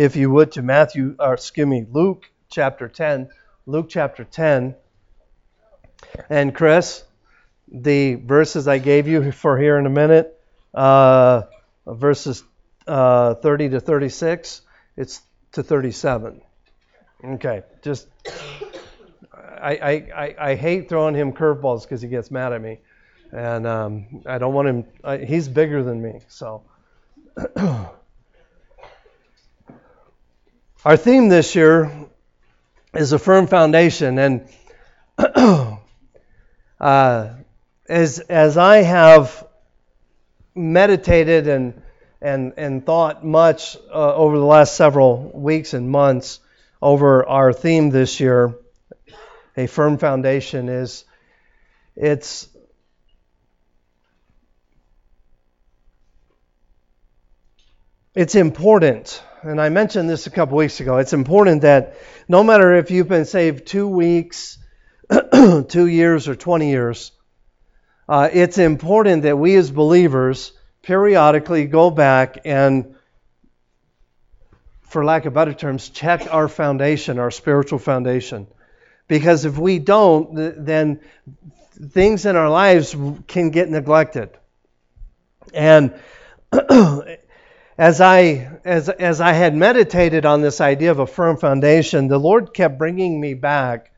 if you would, to Matthew, or excuse me, Luke chapter 10. Luke chapter 10. And Chris, the verses I gave you for here in a minute, uh, verses uh, 30 to 36, it's to 37. Okay, just I, I, I, hate throwing him curveballs because he gets mad at me, and um, I don't want him. I, he's bigger than me, so. Our theme this year is a firm foundation, and uh, as as I have meditated and and and thought much uh, over the last several weeks and months over our theme this year, a firm foundation is it's it's important and I mentioned this a couple weeks ago. It's important that no matter if you've been saved two weeks, two years, or 20 years, uh, it's important that we as believers periodically go back and, for lack of better terms, check our foundation, our spiritual foundation. Because if we don't, then things in our lives can get neglected. And as I as as I had meditated on this idea of a firm foundation, the Lord kept bringing me back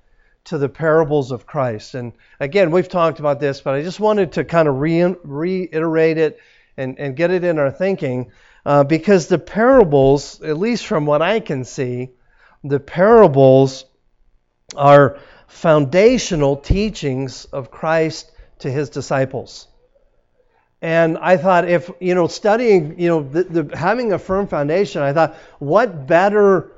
to the parables of Christ. And again, we've talked about this, but I just wanted to kind of re- reiterate it and, and get it in our thinking uh, because the parables, at least from what I can see, the parables are foundational teachings of Christ to his disciples. And I thought, if you know, studying, you know, the, the, having a firm foundation, I thought, what better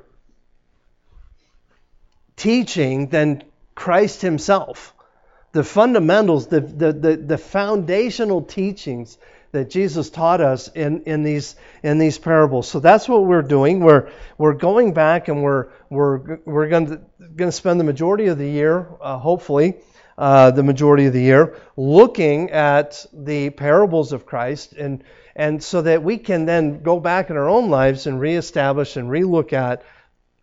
teaching than Christ Himself? The fundamentals, the, the, the, the foundational teachings that Jesus taught us in, in these in these parables. So that's what we're doing. We're we're going back and we're we're we're going to going to spend the majority of the year, uh, hopefully, uh, the majority of the year, looking at the parables of Christ, and and so that we can then go back in our own lives and reestablish and relook at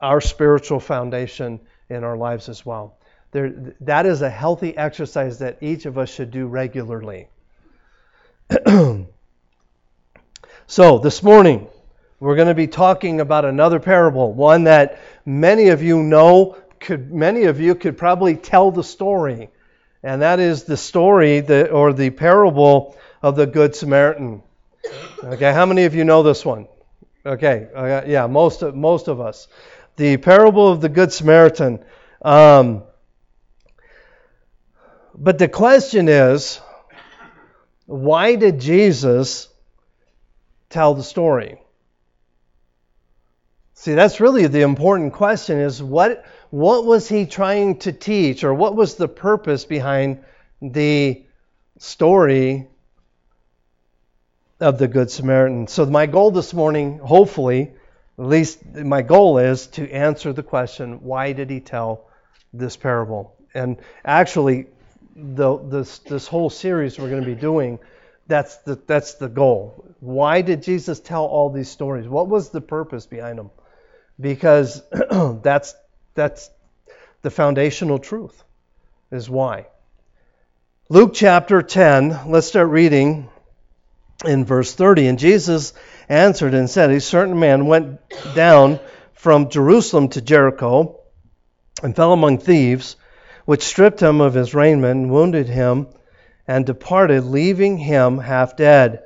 our spiritual foundation in our lives as well. There, that is a healthy exercise that each of us should do regularly. so this morning we're going to be talking about another parable, one that many of you know. Could many of you could probably tell the story and that is the story that, or the parable of the Good Samaritan. Okay, how many of you know this one? Okay, uh, yeah, most of, most of us. The parable of the Good Samaritan. Um, but the question is, why did Jesus tell the story? See, that's really the important question is what what was he trying to teach or what was the purpose behind the story of the Good Samaritan? So, my goal this morning, hopefully, at least my goal is to answer the question why did he tell this parable? And actually, the, this, this whole series we're going to be doing, that's the, that's the goal. Why did Jesus tell all these stories? What was the purpose behind them? Because that's that's the foundational truth, is why. Luke chapter 10, let's start reading in verse 30. And Jesus answered and said, A certain man went down from Jerusalem to Jericho and fell among thieves, which stripped him of his raiment, wounded him, and departed, leaving him half dead.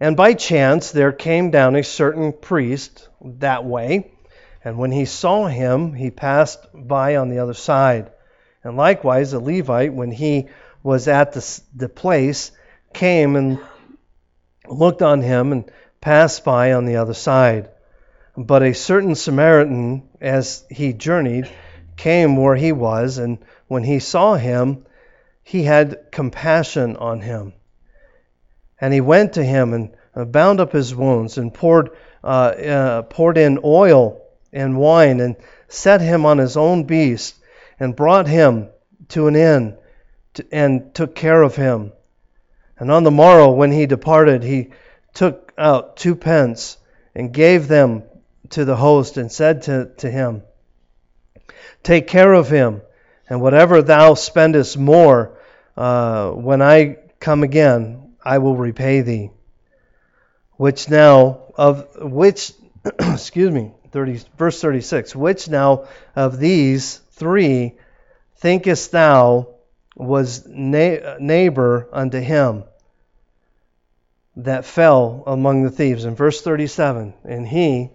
And by chance there came down a certain priest that way and when he saw him, he passed by on the other side. And likewise, a Levite, when he was at the, the place, came and looked on him and passed by on the other side. But a certain Samaritan, as he journeyed, came where he was, and when he saw him, he had compassion on him. And he went to him and bound up his wounds and poured, uh, uh, poured in oil and wine, and set him on his own beast, and brought him to an inn, and took care of him. And on the morrow, when he departed, he took out two pence, and gave them to the host, and said to, to him, Take care of him, and whatever thou spendest more, uh, when I come again, I will repay thee. Which now of which, excuse me, 30, verse 36. Which now of these three thinkest thou was na- neighbor unto him that fell among the thieves? In verse 37, and he,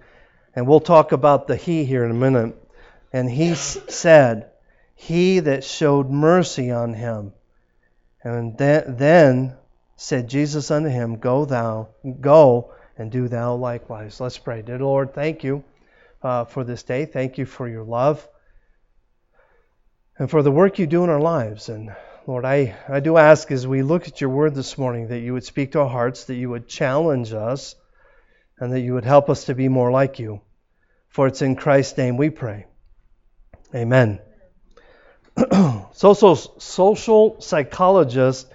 and we'll talk about the he here in a minute, and he said, He that showed mercy on him. And then said Jesus unto him, Go thou, go and do thou likewise. Let's pray. Dear Lord, thank you uh, for this day. Thank you for your love and for the work you do in our lives. And Lord, I, I do ask as we look at your word this morning that you would speak to our hearts, that you would challenge us, and that you would help us to be more like you. For it's in Christ's name we pray. Amen. social, social psychologist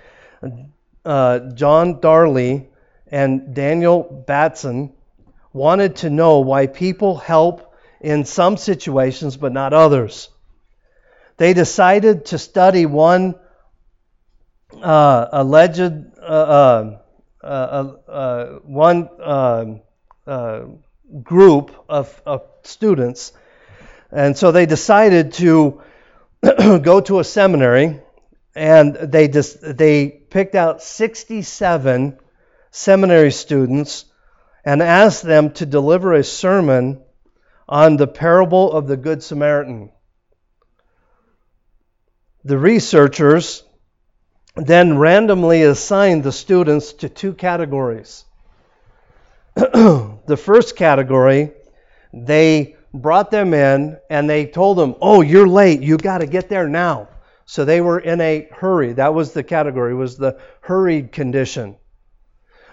uh, John Darley and Daniel Batson wanted to know why people help in some situations but not others. They decided to study one uh, alleged uh, uh, uh, uh one um, group of, of students, and so they decided to go to a seminary, and they just they picked out 67 seminary students and asked them to deliver a sermon on the parable of the Good Samaritan. The researchers then randomly assigned the students to two categories. the first category, they brought them in and they told them, "Oh, you're late. You got to get there now." So they were in a hurry. That was the category, was the hurried condition.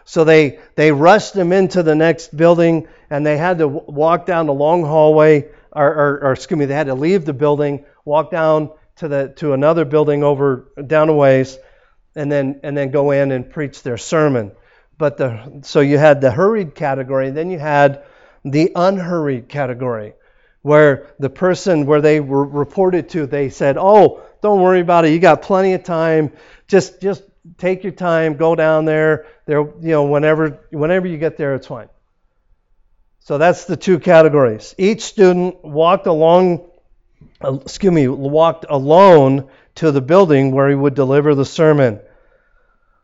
So they, they rushed them into the next building and they had to walk down the long hallway, or, or, or excuse me, they had to leave the building, walk down to, the, to another building over down a ways, and then, and then go in and preach their sermon. But the, so you had the hurried category, then you had the unhurried category, where the person where they were reported to, they said, "Oh, don't worry about it. You got plenty of time. Just just take your time. Go down there. There, you know, whenever whenever you get there, it's fine. So that's the two categories. Each student walked along, uh, excuse me, walked alone to the building where he would deliver the sermon.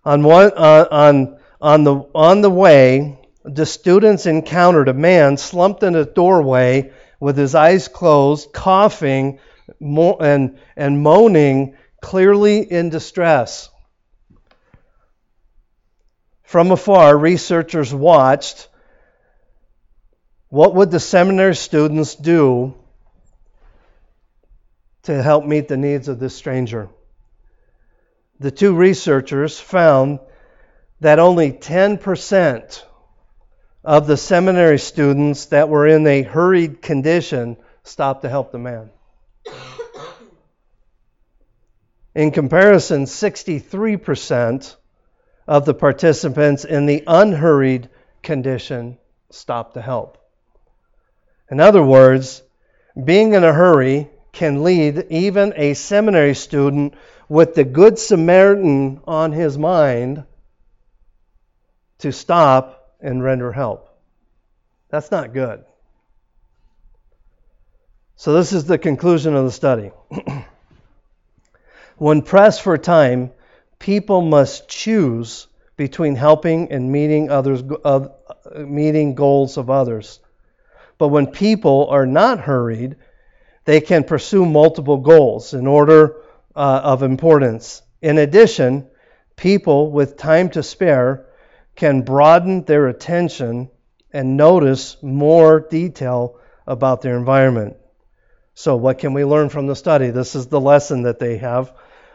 On one uh, on on the on the way, the students encountered a man slumped in a doorway with his eyes closed, coughing and, and moaning, clearly in distress. From afar, researchers watched what would the seminary students do to help meet the needs of this stranger. The two researchers found that only 10% of the seminary students that were in a hurried condition stopped to help the man. In comparison, 63% of the participants in the unhurried condition stop to help. In other words, being in a hurry can lead even a seminary student with the Good Samaritan on his mind to stop and render help. That's not good. So, this is the conclusion of the study. when pressed for time, people must choose between helping and meeting others uh, meeting goals of others. But when people are not hurried, they can pursue multiple goals in order uh, of importance. In addition, people with time to spare can broaden their attention and notice more detail about their environment. So, what can we learn from the study? This is the lesson that they have.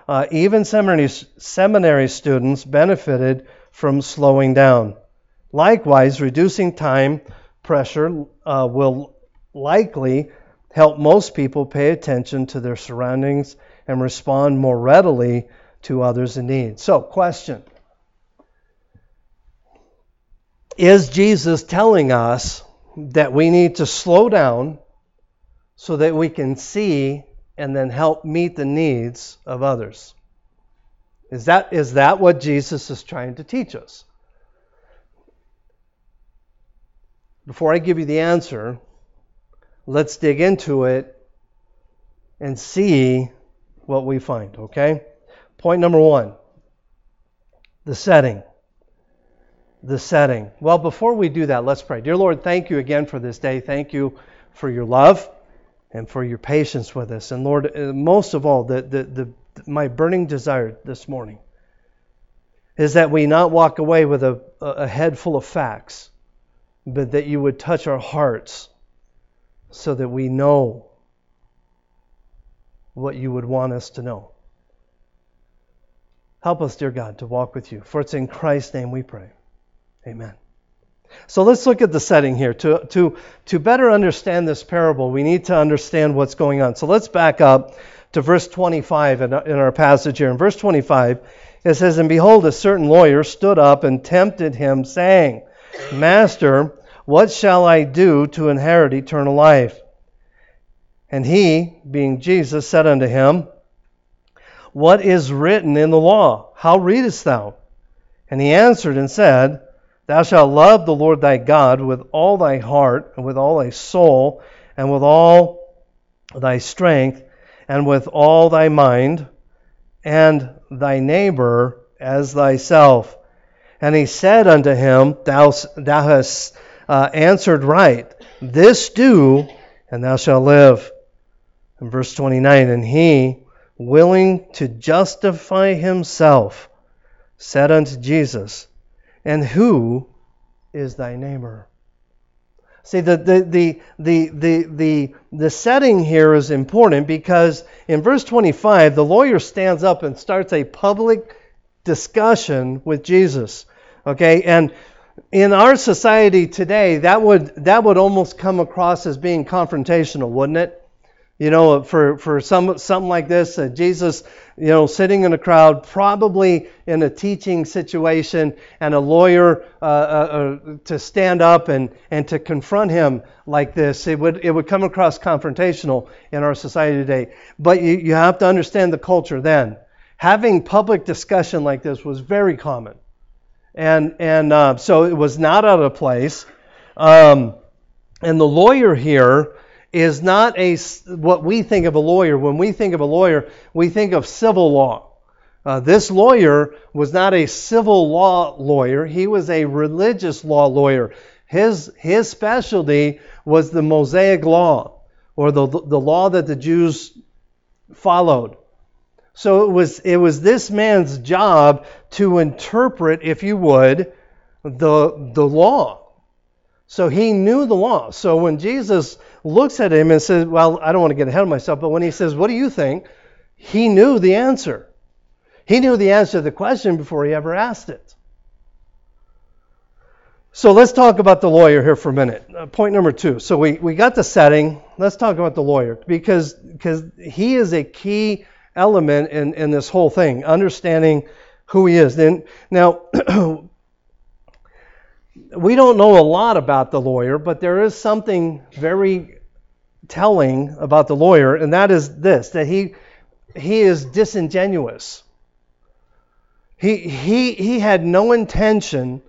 Uh, even seminary, seminary students benefited from slowing down. Likewise, reducing time pressure uh, will likely help most people pay attention to their surroundings and respond more readily to others in need. So, question is Jesus telling us that we need to slow down so that we can see and then help meet the needs of others? Is that, is that what Jesus is trying to teach us? Before I give you the answer, let's dig into it and see what we find, okay? Point number one the setting. The setting. Well, before we do that, let's pray. Dear Lord, thank you again for this day. Thank you for your love and for your patience with us. And Lord, uh, most of all, the, the, the, my burning desire this morning is that we not walk away with a, a head full of facts, but that you would touch our hearts so that we know what you would want us to know. Help us, dear God, to walk with you. For it's in Christ's name we pray. Amen. So let's look at the setting here. To, to, to better understand this parable, we need to understand what's going on. So let's back up to verse 25 in, in our passage here. In verse 25, it says, And behold, a certain lawyer stood up and tempted him, saying, Master, what shall I do to inherit eternal life? And he, being Jesus, said unto him, What is written in the law? How readest thou? And he answered and said, Thou shalt love the Lord thy God with all thy heart, and with all thy soul, and with all thy strength, and with all thy mind, and thy neighbor as thyself. And he said unto him, Thou, thou hast uh, answered right. This do, and thou shalt live. In verse 29, and he, willing to justify himself, said unto Jesus, And who is thy neighbor? See, the, the, the, the, the, the, the setting here is important because in verse 25, the lawyer stands up and starts a public discussion with Jesus. Okay, and in our society today, that would, that would almost come across as being confrontational, wouldn't it? You know, for, for some, something like this, uh, Jesus, you know, sitting in a crowd, probably in a teaching situation, and a lawyer uh, uh, uh, to stand up and, and to confront him like this, it would, it would come across confrontational in our society today. But you, you have to understand the culture then. Having public discussion like this was very common. And, and uh, so it was not out of place. Um, and the lawyer here is not a what we think of a lawyer. When we think of a lawyer, we think of civil law. Uh, this lawyer was not a civil law lawyer; he was a religious law lawyer. His his specialty was the Mosaic law, or the the law that the Jews followed. So it was it was this man's job to interpret, if you would, the the law. So he knew the law. So when Jesus looks at him and says, Well, I don't want to get ahead of myself, but when he says, What do you think? He knew the answer. He knew the answer to the question before he ever asked it. So let's talk about the lawyer here for a minute. Uh, point number two. So we, we got the setting. Let's talk about the lawyer because because he is a key element in, in this whole thing, understanding who he is. Then now we don't know a lot about the lawyer, but there is something very telling about the lawyer, and that is this that he he is disingenuous. He he he had no intention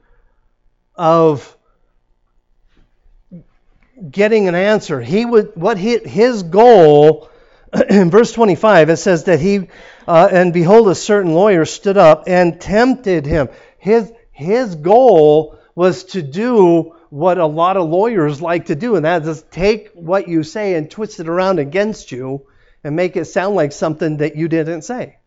of getting an answer. He would what he, his goal in verse 25 it says that he uh, and behold a certain lawyer stood up and tempted him. His his goal was to do what a lot of lawyers like to do, and that is take what you say and twist it around against you and make it sound like something that you didn't say.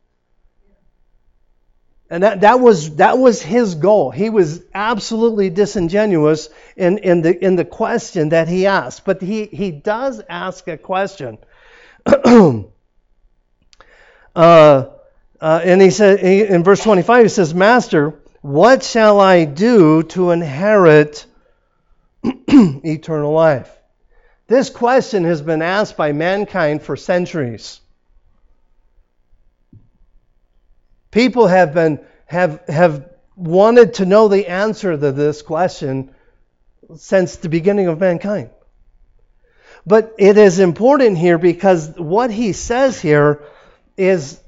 And that, that was that was his goal. He was absolutely disingenuous in, in the in the question that he asked. But he, he does ask a question. uh, uh, and he said in verse 25, he says, Master, what shall I do to inherit eternal life? This question has been asked by mankind for centuries. People have been have have wanted to know the answer to this question since the beginning of mankind. But it is important here because what he says here is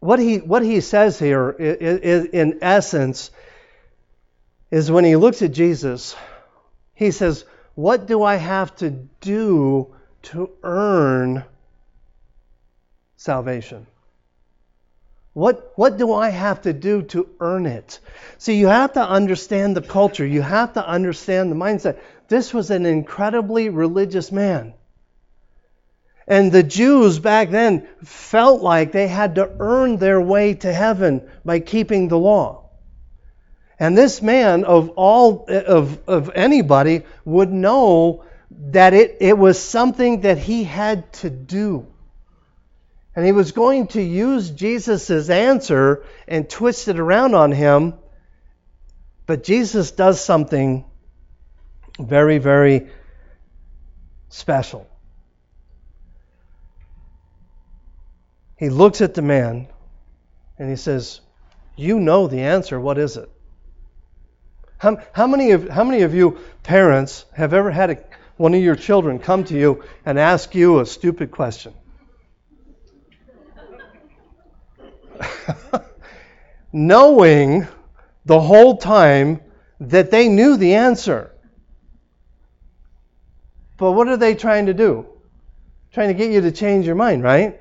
what he what he says here is, in essence is when he looks at Jesus, he says, "What do I have to do to earn salvation?" What, what do I have to do to earn it? See, you have to understand the culture. You have to understand the mindset. This was an incredibly religious man. And the Jews back then felt like they had to earn their way to heaven by keeping the law. And this man of all of, of anybody would know that it, it was something that he had to do. And he was going to use Jesus' answer and twist it around on him. But Jesus does something very, very special. He looks at the man and he says, You know the answer. What is it? How, how, many, of, how many of you parents have ever had a, one of your children come to you and ask you a stupid question? knowing the whole time that they knew the answer. But what are they trying to do? Trying to get you to change your mind, right?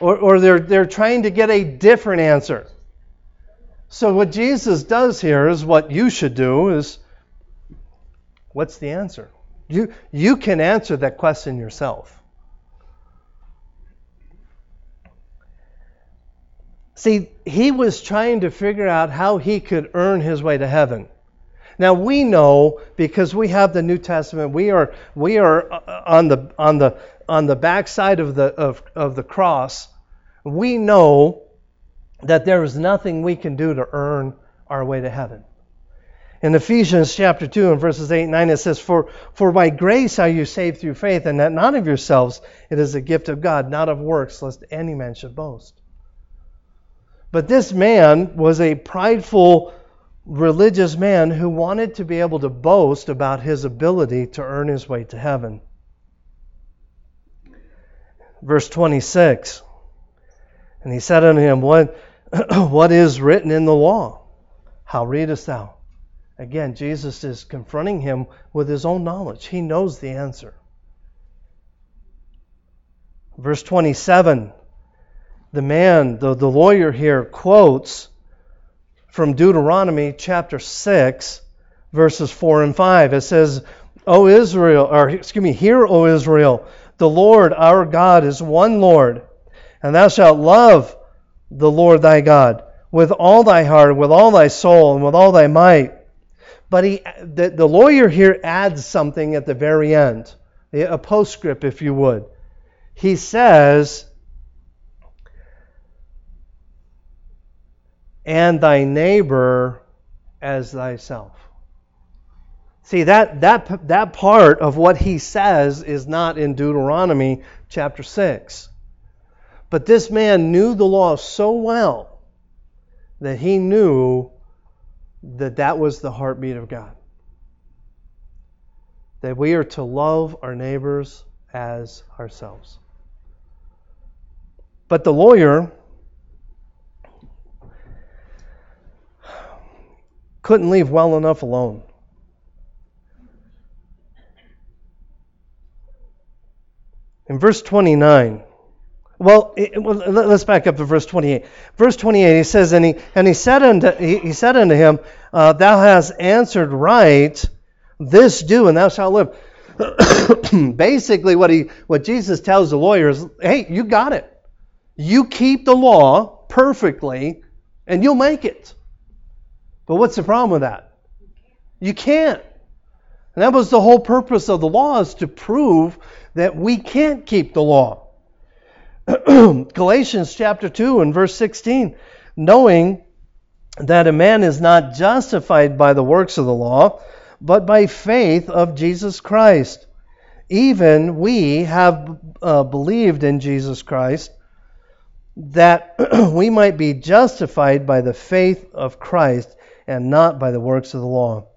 Or, or they're, they're trying to get a different answer. So what Jesus does here is what you should do is what's the answer? You, you can answer that question yourself. See, he was trying to figure out how he could earn his way to heaven. Now we know because we have the New Testament. We are we are uh, on the on the on the backside of the of, of the cross. We know that there is nothing we can do to earn our way to heaven. In Ephesians chapter 2 and verses 8 and 9 it says, For for by grace are you saved through faith, and that not of yourselves, it is a gift of God, not of works, lest any man should boast. But this man was a prideful religious man who wanted to be able to boast about his ability to earn his way to heaven. Verse 26 And he said unto him, What, what is written in the law? How readest thou? Again, Jesus is confronting him with his own knowledge. He knows the answer. Verse 27 the man, the, the lawyer here, quotes from Deuteronomy chapter 6, verses 4 and 5. It says, O Israel, or excuse me, hear, O Israel, the Lord our God is one Lord, and thou shalt love the Lord thy God with all thy heart, with all thy soul, and with all thy might. But he, the, the lawyer here adds something at the very end, a postscript, if you would. He says, and thy neighbor as thyself. See, that, that, that part of what he says is not in Deuteronomy chapter 6. But this man knew the law so well that he knew that that was the heartbeat of God. That we are to love our neighbors as ourselves. But the lawyer couldn't leave well enough alone. In verse 29, well, it, well, let's back up to verse 28. Verse 28, he says, and he, and he said unto he, he said unto him, uh, Thou hast answered right. This do, and thou shalt live. Basically, what he what Jesus tells the lawyer is, Hey, you got it. You keep the law perfectly, and you'll make it. But what's the problem with that? You can't. And that was the whole purpose of the law is to prove that we can't keep the law. Galatians chapter 2 and verse 16, knowing that a man is not justified by the works of the law, but by faith of Jesus Christ. even we have uh, believed in Jesus Christ that we might be justified by the faith of Christ and not by the works of the law.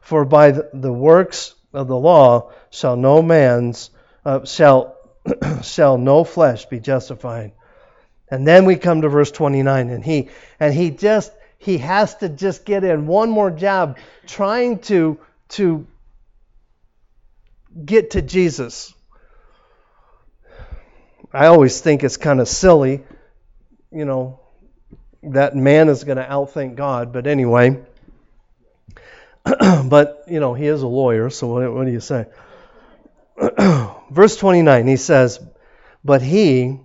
For by the works of the law shall no man's uh, shall shall no flesh be justified. And then we come to verse 29 and he and he just he has to just get in one more jab trying to to get to Jesus. I always think it's kind of silly, you know, that man is going to outthink God, but anyway. but, you know, he is a lawyer, so what, what do you say? Verse 29, he says, But he,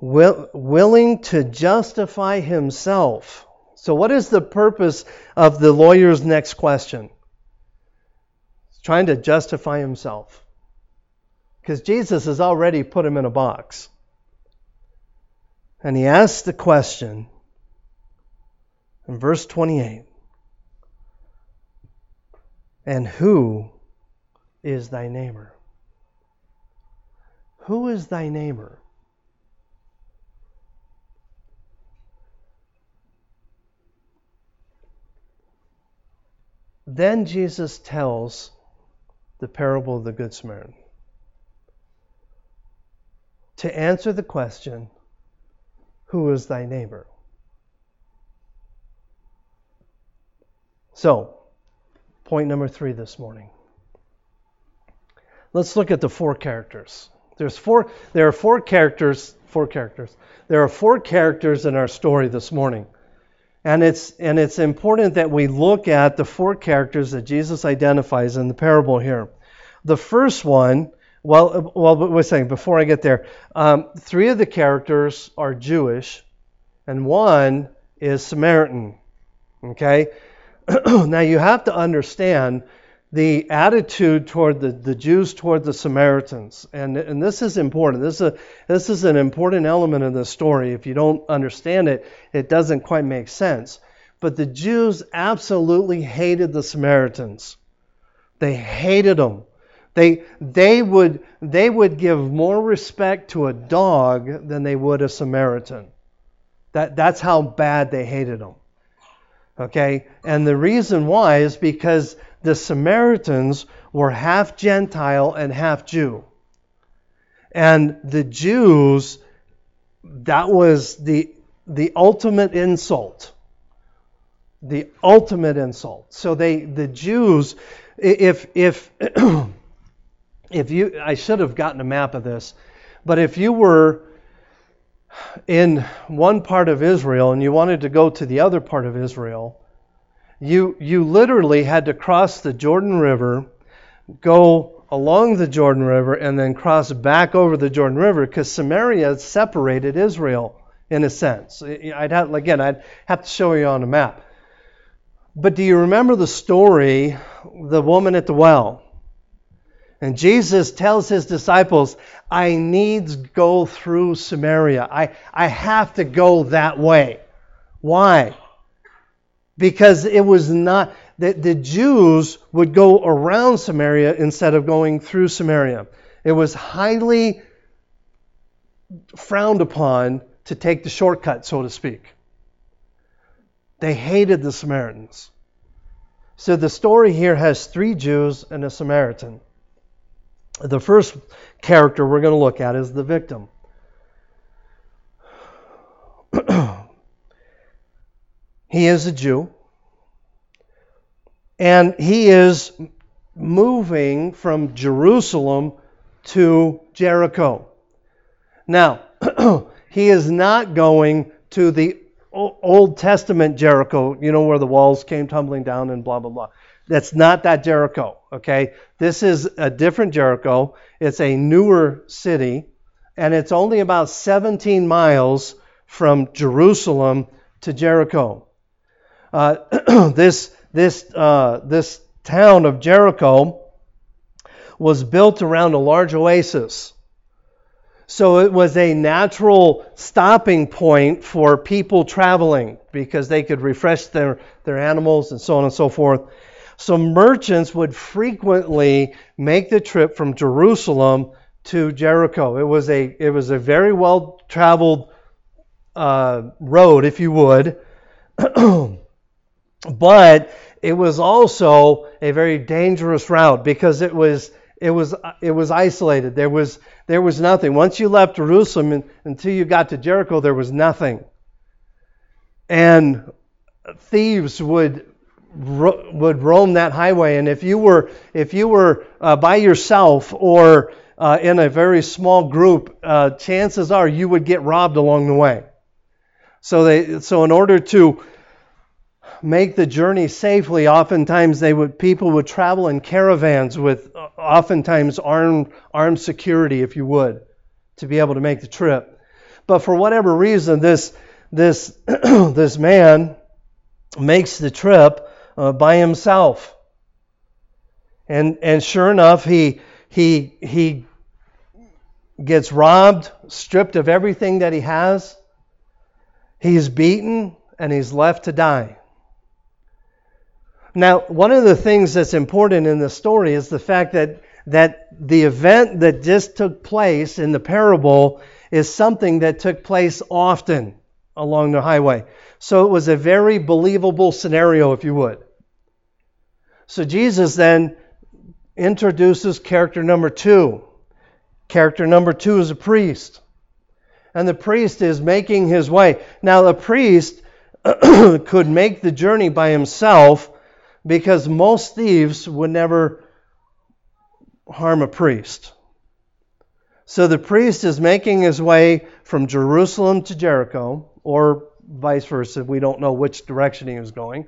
will, willing to justify himself. So, what is the purpose of the lawyer's next question? He's trying to justify himself. Because Jesus has already put him in a box. And he asks the question in verse 28 And who is thy neighbor? Who is thy neighbor? Then Jesus tells the parable of the Good Samaritan. To answer the question, Who is thy neighbor? So, point number three this morning. Let's look at the four characters. There's four. There are four characters. Four characters. There are four characters in our story this morning. And it's, and it's important that we look at the four characters that Jesus identifies in the parable here. The first one, well, well, we're saying before I get there, um, three of the characters are Jewish, and one is Samaritan. Okay? now you have to understand the attitude toward the, the Jews toward the Samaritans. And, and this is important. This is, a, this is an important element of the story. If you don't understand it, it doesn't quite make sense. But the Jews absolutely hated the Samaritans. They hated them. They, they, would, they would give more respect to a dog than they would a Samaritan. That, that's how bad they hated them. Okay? And the reason why is because the Samaritans were half Gentile and half Jew. And the Jews, that was the, the ultimate insult. The ultimate insult. So they, the Jews, if, if, if you, I should have gotten a map of this, but if you were in one part of Israel and you wanted to go to the other part of Israel, you, you literally had to cross the Jordan River, go along the Jordan River, and then cross back over the Jordan River because Samaria separated Israel in a sense. I'd have, again, I'd have to show you on a map. But do you remember the story, the woman at the well? And Jesus tells his disciples, I need go through Samaria. I, I have to go that way. Why? because it was not that the Jews would go around Samaria instead of going through Samaria. It was highly frowned upon to take the shortcut, so to speak. They hated the Samaritans. So the story here has three Jews and a Samaritan. The first character we're going to look at is the victim. He is a Jew. And he is moving from Jerusalem to Jericho. Now, he is not going to the Old Testament Jericho, you know, where the walls came tumbling down and blah, blah, blah. That's not that Jericho, okay? This is a different Jericho. It's a newer city, and it's only about 17 miles from Jerusalem to Jericho. Uh, this, this, uh, this town of Jericho was built around a large oasis. So it was a natural stopping point for people traveling because they could refresh their, their animals and so on and so forth. So merchants would frequently make the trip from Jerusalem to Jericho. It was a it was a very well traveled uh, road, if you would, but it was also a very dangerous route because it was it was it was isolated. There was there was nothing. Once you left Jerusalem and, until you got to Jericho, there was nothing. And thieves would ro- would roam that highway. And if you were if you were uh, by yourself or uh, in a very small group, uh, chances are you would get robbed along the way. So they so in order to make the journey safely, oftentimes they would people would travel in caravans with uh, oftentimes armed armed security, if you would, to be able to make the trip. But for whatever reason, this this this man makes the trip uh, by himself, and and sure enough, he he he gets robbed, stripped of everything that he has. He's beaten and he's left to die. Now, one of the things that's important in the story is the fact that, that the event that just took place in the parable is something that took place often along the highway. So it was a very believable scenario, if you would. So Jesus then introduces character number two. Character number two is a priest. And the priest is making his way. Now, the priest could make the journey by himself because most thieves would never harm a priest. So the priest is making his way from Jerusalem to Jericho, or vice versa. We don't know which direction he was going.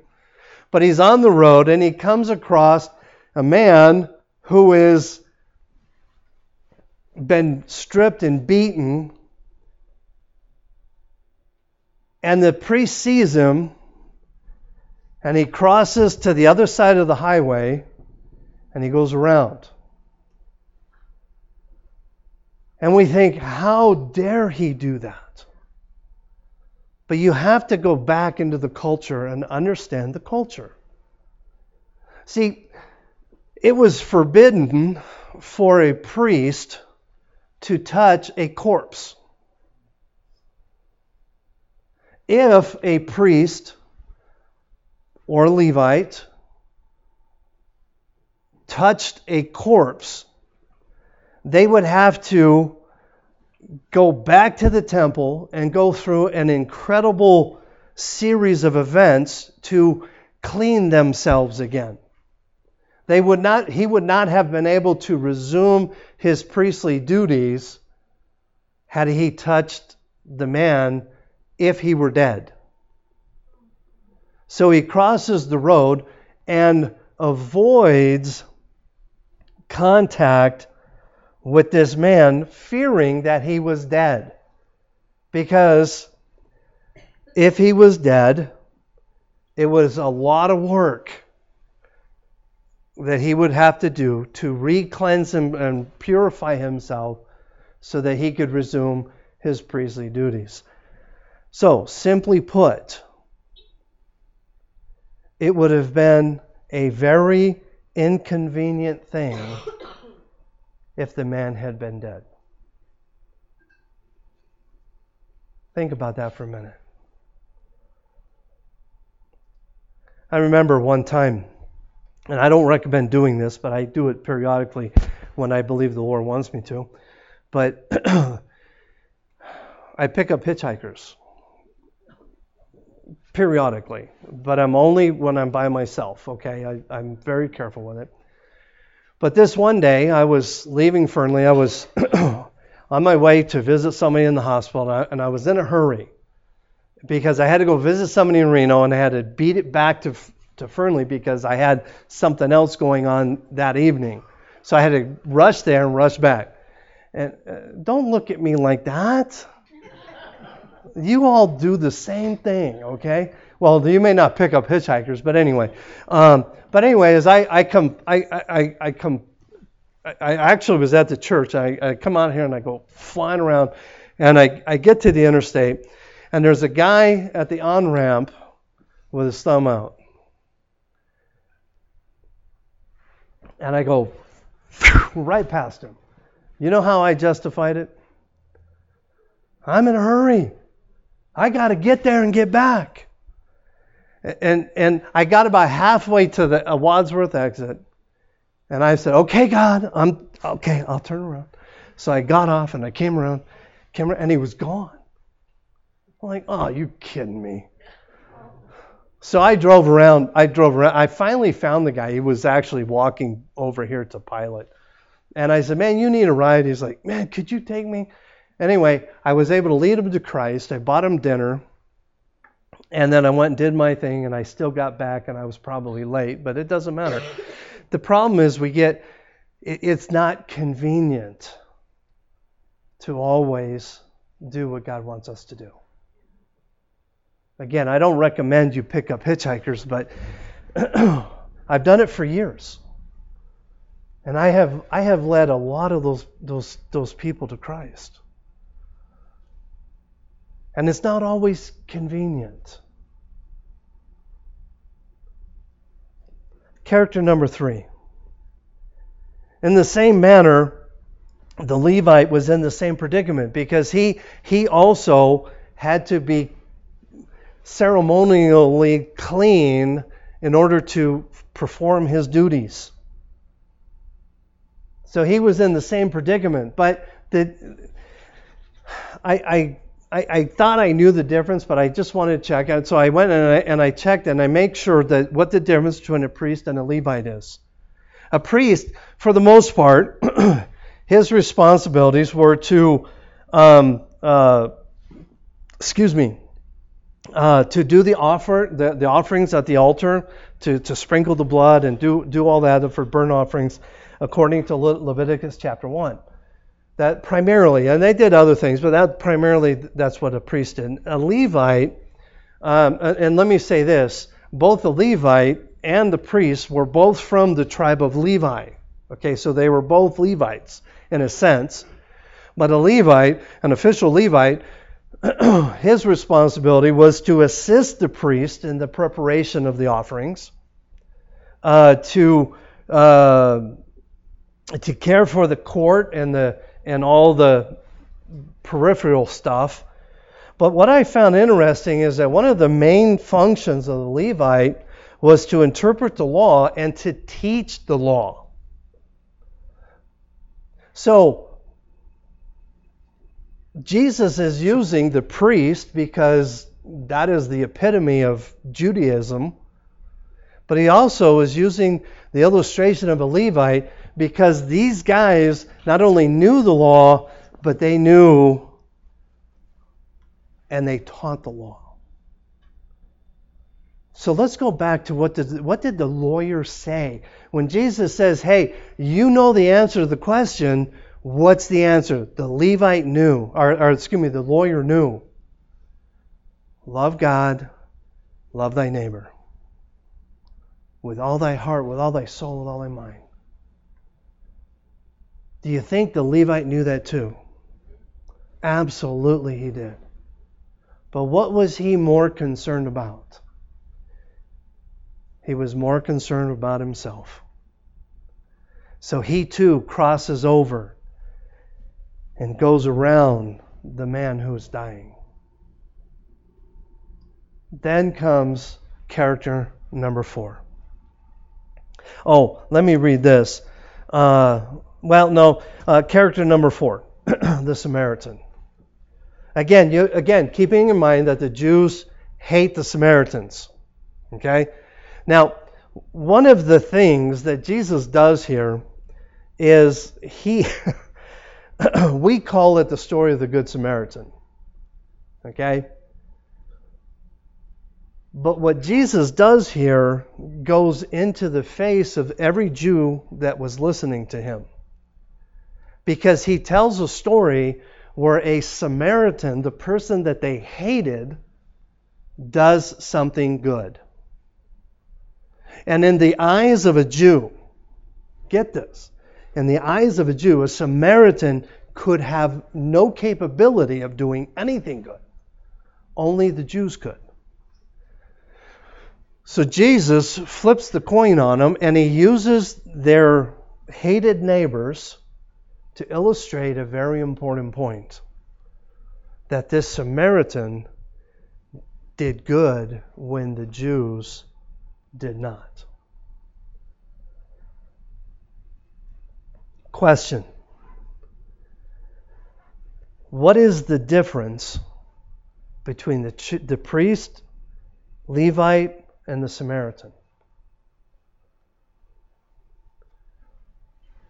But he's on the road and he comes across a man who is been stripped and beaten. And the priest sees him and he crosses to the other side of the highway and he goes around. And we think, how dare he do that? But you have to go back into the culture and understand the culture. See, it was forbidden for a priest to touch a corpse. If a priest or Levite touched a corpse, they would have to go back to the temple and go through an incredible series of events to clean themselves again. They would not, he would not have been able to resume his priestly duties had he touched the man if he were dead. So he crosses the road and avoids contact with this man, fearing that he was dead. Because if he was dead, it was a lot of work that he would have to do to re-cleanse him and purify himself so that he could resume his priestly duties. So, simply put, it would have been a very inconvenient thing if the man had been dead. Think about that for a minute. I remember one time, and I don't recommend doing this, but I do it periodically when I believe the Lord wants me to. But I pick up hitchhikers periodically, but I'm only when I'm by myself, okay? I, I'm very careful with it. But this one day, I was leaving Fernley. I was on my way to visit somebody in the hospital, and I, and I, was in a hurry because I had to go visit somebody in Reno, and I had to beat it back to, to Fernley because I had something else going on that evening. So I had to rush there and rush back. And uh, don't look at me like that you all do the same thing, okay? Well, you may not pick up hitchhikers, but anyway. Um, but anyway, as I, I come, I, I, I come, I actually was at the church. I, I come out here and I go flying around, and I, I get to the interstate, and there's a guy at the on ramp with his thumb out. And I go right past him. You know how I justified it? I'm in a hurry. I got to get there and get back. And, and I got about halfway to the Wadsworth exit. And I said, okay, God, I'm okay, I'll turn around. So I got off and I came around, came around and he was gone. I'm like, oh, you kidding me? So I drove around. I drove around. I finally found the guy. He was actually walking over here to Pilot. And I said, man, you need a ride. He's like, man, could you take me? Anyway, I was able to lead him to Christ. I bought him dinner. And then I went and did my thing, and I still got back, and I was probably late, but it doesn't matter. The problem is, we get it's not convenient to always do what God wants us to do. Again, I don't recommend you pick up hitchhikers, but I've done it for years. And I have I have led a lot of those those those people to Christ. And it's not always convenient. Character number 3. In the same manner, the Levite was in the same predicament because he he also had to be ceremonially clean in order to perform his duties. So he was in the same predicament. But the, I, I, I, thought I knew the difference, but I just wanted to check out. So I went and I, and I checked and I make sure that what the difference between a priest and a Levite is. A priest, for the most part, his responsibilities were to, um, uh, excuse me, uh, to do the offer, the, the offerings at the altar, to, to sprinkle the blood and do, do all that for burnt offerings, according to Le- Leviticus chapter 1. That primarily, and they did other things, but that primarily that's what a priest did. A Levite, um, and let me say this: both the Levite and the priest were both from the tribe of Levi. Okay, so they were both Levites in a sense. But a Levite, an official Levite, his responsibility was to assist the priest in the preparation of the offerings, uh, to uh, to care for the court and the and all the peripheral stuff. But what I found interesting is that one of the main functions of the Levite was to interpret the law and to teach the law. So Jesus is using the priest because that is the epitome of Judaism. But he also is using the illustration of a Levite because these guys not only knew the law, but they knew and they taught the law. So let's go back to what did, what did the lawyer say? When Jesus says, hey, you know the answer to the question, What's the answer? The Levite knew, or, or excuse me, the lawyer knew. Love God, love thy neighbor. With all thy heart, with all thy soul, with all thy mind. Do you think the Levite knew that too? Absolutely, he did. But what was he more concerned about? He was more concerned about himself. So he too crosses over and goes around the man who is dying. Then comes character number four. Oh, let me read this. Uh, well, no, uh, character number four, the Samaritan. Again, you, again, keeping in mind that the Jews hate the Samaritans. Okay? Now, one of the things that Jesus does here is he we call it the story of the Good Samaritan. Okay? But what Jesus does here goes into the face of every Jew that was listening to him. Because he tells a story where a Samaritan, the person that they hated, does something good. And in the eyes of a Jew, get this, in the eyes of a Jew, a Samaritan could have no capability of doing anything good. Only the Jews could. So Jesus flips the coin on them and he uses their hated neighbors to illustrate a very important point that this Samaritan did good when the Jews did not. Question What is the difference between the, the priest, Levite, and the Samaritan?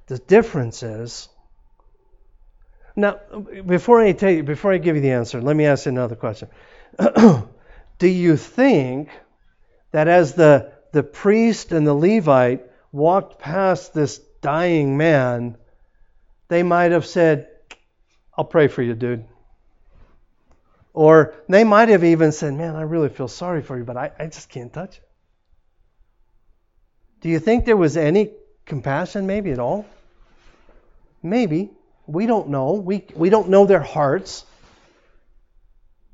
The difference is now before I tell you before I give you the answer, let me ask another question. Do you think that as the the priest and the Levite walked past this dying man, they might have said, I'll pray for you, dude. Or they might have even said, Man, I really feel sorry for you, but I, I just can't touch it. Do you think there was any compassion, maybe at all? Maybe. We don't know. We, we don't know their hearts.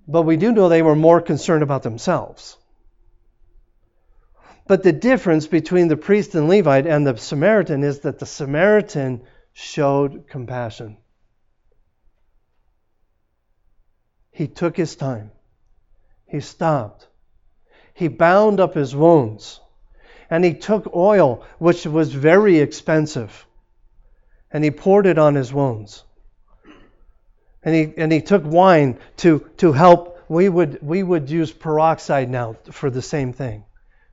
But we do know they were more concerned about themselves. But the difference between the priest and Levite and the Samaritan is that the Samaritan showed compassion. He took his time. He stopped. He bound up his wounds. And he took oil, which was very expensive, and he poured it on his wounds. And he, and he took wine to, to help. We would, we would use peroxide now for the same thing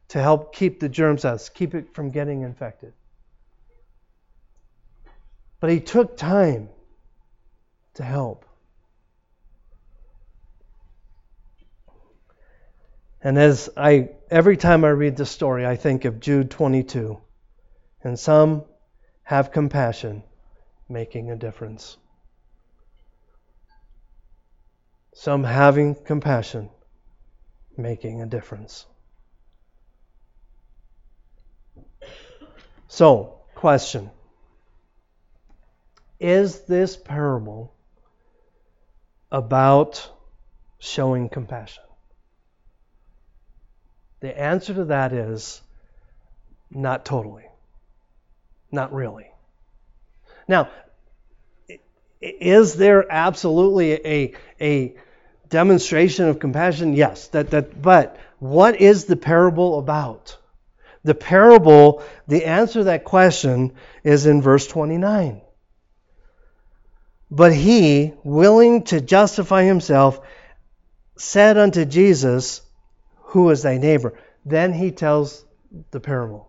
to help keep the germs out, keep it from getting infected. But he took time to help. And as I every time I read this story, I think of Jude 22. And some have compassion, making a difference. Some having compassion, making a difference. So, question Is this parable about showing compassion? The answer to that is not totally. Not really. Now, is there absolutely a, a demonstration of compassion? Yes. That, that, but what is the parable about? The parable, the answer to that question is in verse 29. But he, willing to justify himself, said unto Jesus, Who is thy neighbor? Then he tells the parable.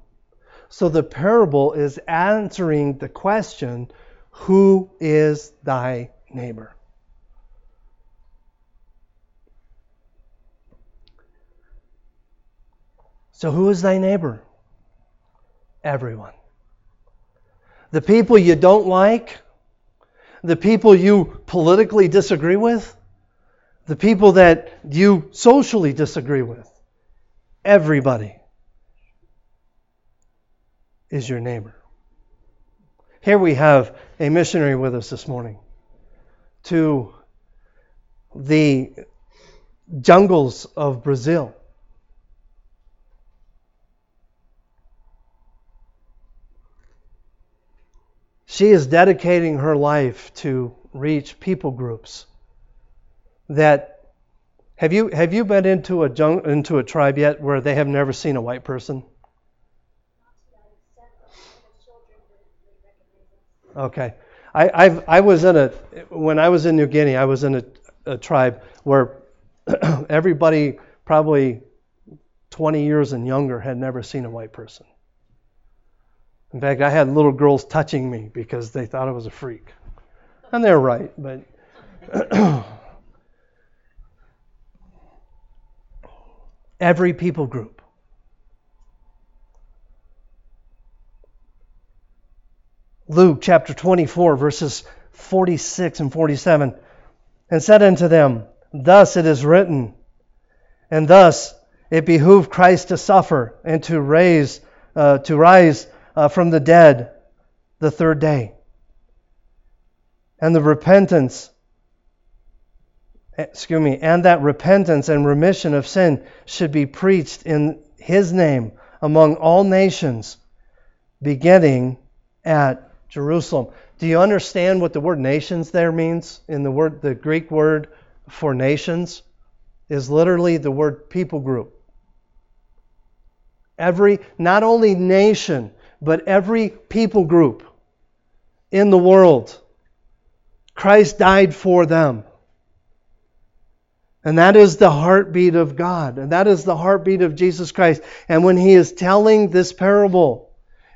So the parable is answering the question, Who is thy neighbor? So, who is thy neighbor? everyone. The people you don't like, the people you politically disagree with, the people that you socially disagree with, everybody is your neighbor. Here we have a missionary with us this morning to the jungles of Brazil. She is dedicating her life to reach people groups that have you have you been into a jung, into a tribe yet where they have never seen a white person? Okay, I I've, i was in a when I was in New Guinea, I was in a, a tribe where everybody probably 20 years and younger had never seen a white person. In fact, I had little girls touching me because they thought I was a freak. And they're right, but every people group. Luke chapter 24, verses 46 and 47, and said unto them, Thus it is written, and thus it behooved Christ to suffer and to raise, uh, to rise uh, from the dead the third day. And the repentance, excuse me, and that repentance and remission of sin should be preached in, his name among all nations, beginning at Jerusalem. Do you understand what the word nations there means? In the word the Greek word for nations is literally the word people group. Every not only nation, but every people group in the world. Christ died for them. And that is the heartbeat of God. And that is the heartbeat of Jesus Christ. And when he is telling this parable,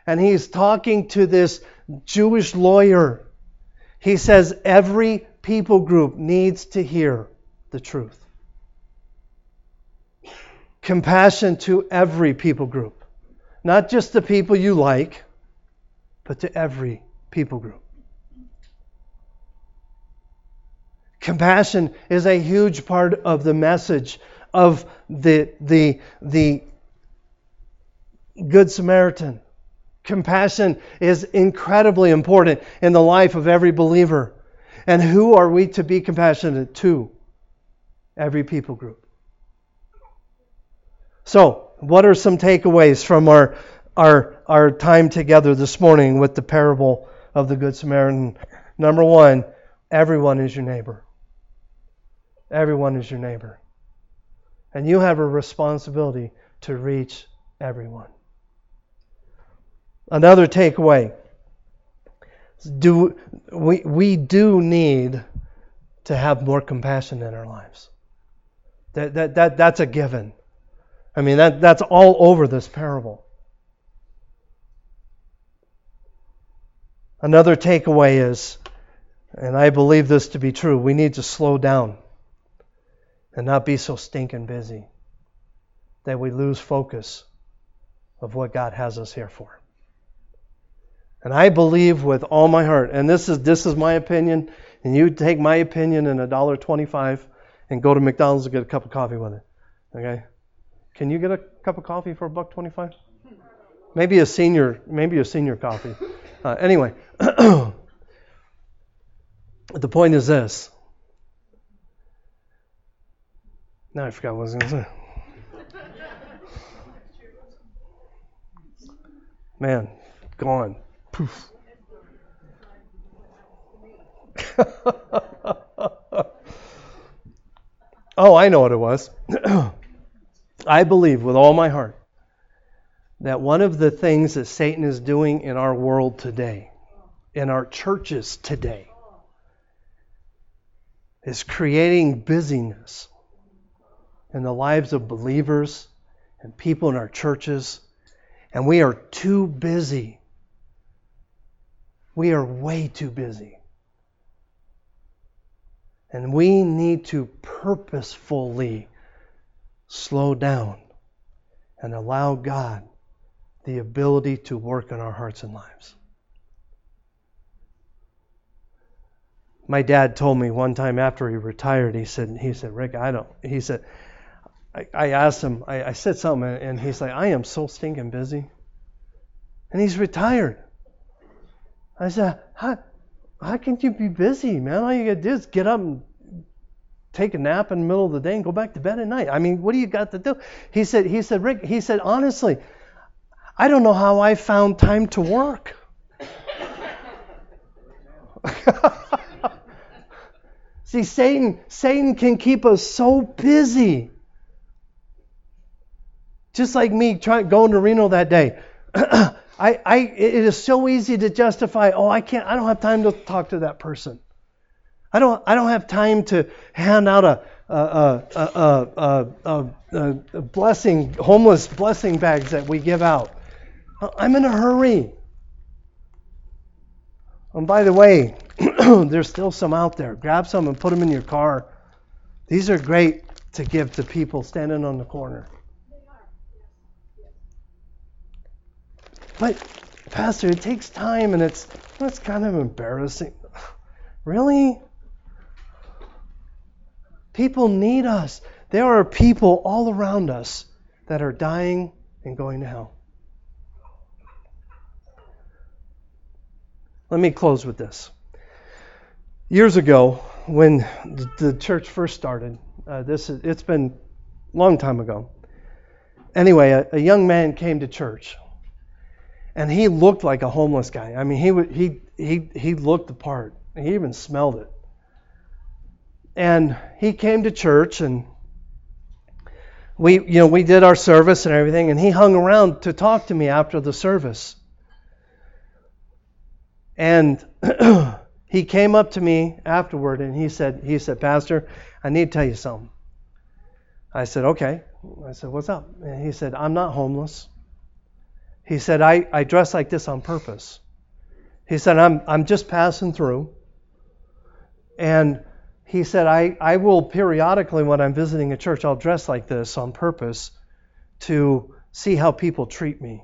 and he's talking to this Jewish lawyer, he says every people group needs to hear the truth. Compassion to every people group. Not just the people you like, but to every people group. Compassion is a huge part of the message of the, the, the Good Samaritan. Compassion is incredibly important in the life of every believer. And who are we to be compassionate to? Every people group. So, what are some takeaways from our, our, our time together this morning with the parable of the Good Samaritan? Number one, everyone is your neighbor. Everyone is your neighbor. And you have a responsibility to reach everyone. Another takeaway do we, we do need to have more compassion in our lives. That, that, that, that's a given. I mean, that, that's all over this parable. Another takeaway is, and I believe this to be true, we need to slow down and not be so stinking busy that we lose focus of what God has us here for. And I believe with all my heart, and this is this is my opinion, and you take my opinion in a dollar twenty-five and go to McDonald's and get a cup of coffee with it. Okay? Can you get a cup of coffee for a buck twenty-five? Maybe a senior, maybe a senior coffee. Uh, anyway, the point is this: Now I forgot what I was going to say. Man, gone. Poof. oh, I know what it was. I believe with all my heart that one of the things that Satan is doing in our world today, in our churches today, is creating busyness in the lives of believers and people in our churches, and we are too busy. We are way too busy. And we need to purposefully slow down and allow God the ability to work in our hearts and lives. My dad told me one time after he retired, he said, he said, Rick, I don't, he said, I, I asked him, I, I said something, and he's like, I am so stinking busy. And he's retired. I said, how, how can you be busy, man? All you got to do is get up and take a nap in the middle of the day and go back to bed at night. I mean, what do you got to do? He said, he said, Rick, he said, honestly, I don't know how I found time to work. See, Satan, Satan can keep us so busy just like me trying going to Reno that day. I, I, it is so easy to justify. Oh, I can't. I don't have time to talk to that person. I don't. I don't have time to hand out a a, a, a, a blessing, homeless blessing bags that we give out. I'm in a hurry. And by the way, there's still some out there. Grab some and put them in your car. These are great to give to people standing on the corner. But, Pastor, it takes time and it's, it's kind of embarrassing. Really? People need us. There are people all around us that are dying and going to hell. Let me close with this. Years ago, when the church first started, uh, this it's been a long time ago, anyway, a, a young man came to church, and he looked like a homeless guy. I mean, he he he he looked the part. He even smelled it. And he came to church, and we you know we did our service and everything, and he hung around to talk to me after the service. And he came up to me afterward, and he said he said, Pastor, I need to tell you something. I said, okay. I said, what's up? And he said, I'm not homeless. He said, I, I dress like this on purpose. He said, I'm, I'm just passing through. And he said, I, I will periodically, when I'm visiting a church, I'll dress like this on purpose to see how people treat me.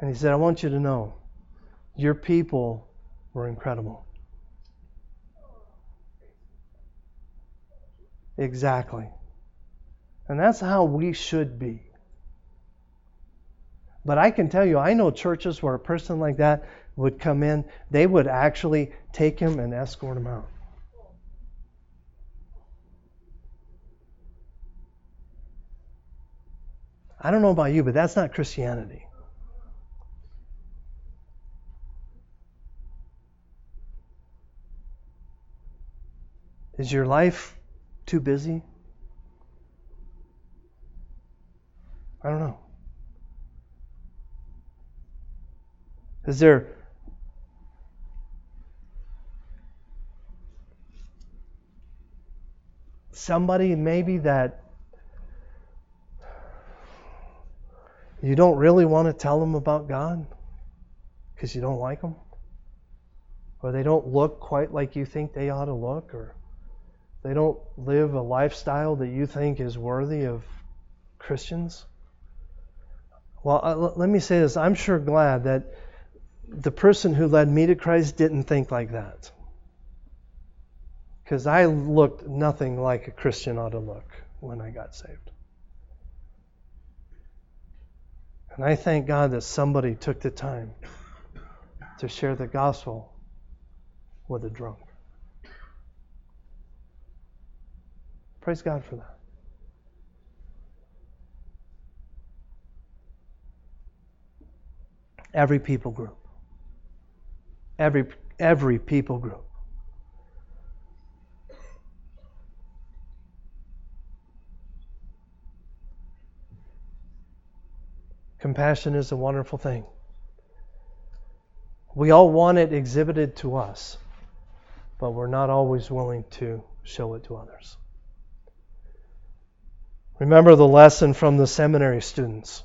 And he said, I want you to know your people were incredible. Exactly. And that's how we should be. But I can tell you, I know churches where a person like that would come in, they would actually take him and escort him out. I don't know about you, but that's not Christianity. Is your life too busy? I don't know. Is there somebody maybe that you don't really want to tell them about God because you don't like them? Or they don't look quite like you think they ought to look? Or they don't live a lifestyle that you think is worthy of Christians? Well, uh, let me say this. I'm sure glad that the person who led me to Christ didn't think like that. Because I looked nothing like a Christian ought to look when I got saved. And I thank God that somebody took the time to share the gospel with a drunk. Praise God for that. Every people group. Every every people group. Compassion is a wonderful thing. We all want it exhibited to us, but we're not always willing to show it to others. Remember the lesson from the seminary students.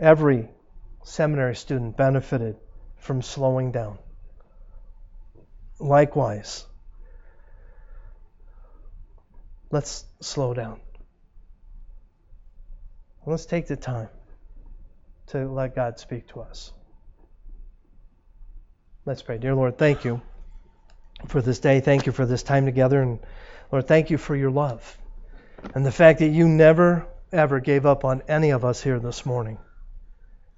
Every seminary student benefited from slowing down. Likewise, let's slow down. Let's take the time to let God speak to us. Let's pray. Dear Lord, thank you for this day. Thank you for this time together. And Lord, thank you for your love and the fact that you never, ever gave up on any of us here this morning.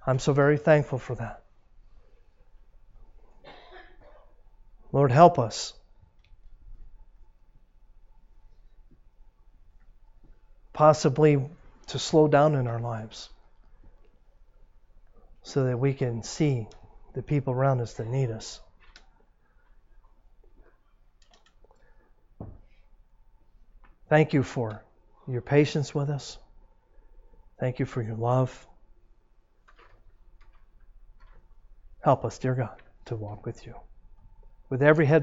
I'm so very thankful for that. Lord, help us. Possibly to slow down in our lives so that we can see the people around us that need us. Thank you for your patience with us. Thank you for your love. Help us, dear God, to walk with you. With every head